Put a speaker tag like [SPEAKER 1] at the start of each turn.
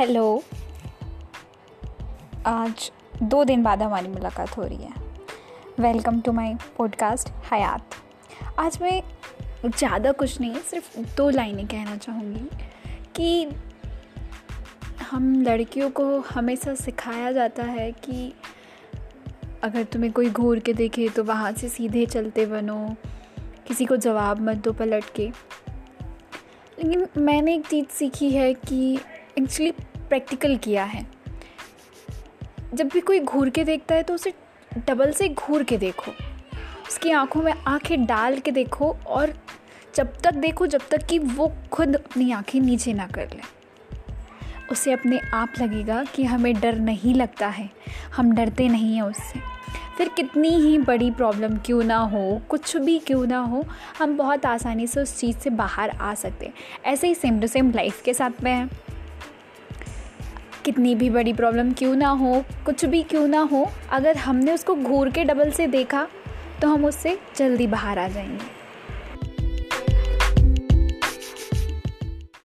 [SPEAKER 1] Hello. आज दो दिन बाद हमारी मुलाकात हो रही है। Welcome to my podcast Hayat आज मैं ज़्यादा कुछ नहीं, सिर्फ़ दो लाइनें कहना चाहूँगी कि हम लड़कियों को हमेशा सिखाया जाता है कि अगर तुम्हें कोई घूर के देखे तो वहाँ से सीधे चलते बनो, किसी को जवाब मत दो पलट के। लेकिन मैंने एक चीज़ सीखी है कि एक्चुअली प्रैक्टिकल किया है। जब भी कोई घूर के देखता है तो उसे डबल से घूर के देखो। उसकी आँखों में आँखें डाल के देखो और जब तक देखो, जब तक कि वो खुद अपनी आँखें नीचे ना कर ले। उसे अपने आप लगेगा कि हमें डर नहीं लगता है। हम डरते नहीं हैं उससे। फिर कितनी ही बड़ी प्रॉब्लम क्यों ना हो, कुछ भी क्यों ना हो, हम बहुत आसानी से उस चीज़ से बाहर आ सकते हैं। ऐसे ही सेम टू सेम लाइफ के साथ में है। कितनी भी बड़ी प्रॉब्लम क्यों ना हो, कुछ भी क्यों ना हो, अगर हमने उसको घूर के डबल से देखा तो हम उससे जल्दी बाहर आ जाएँगे।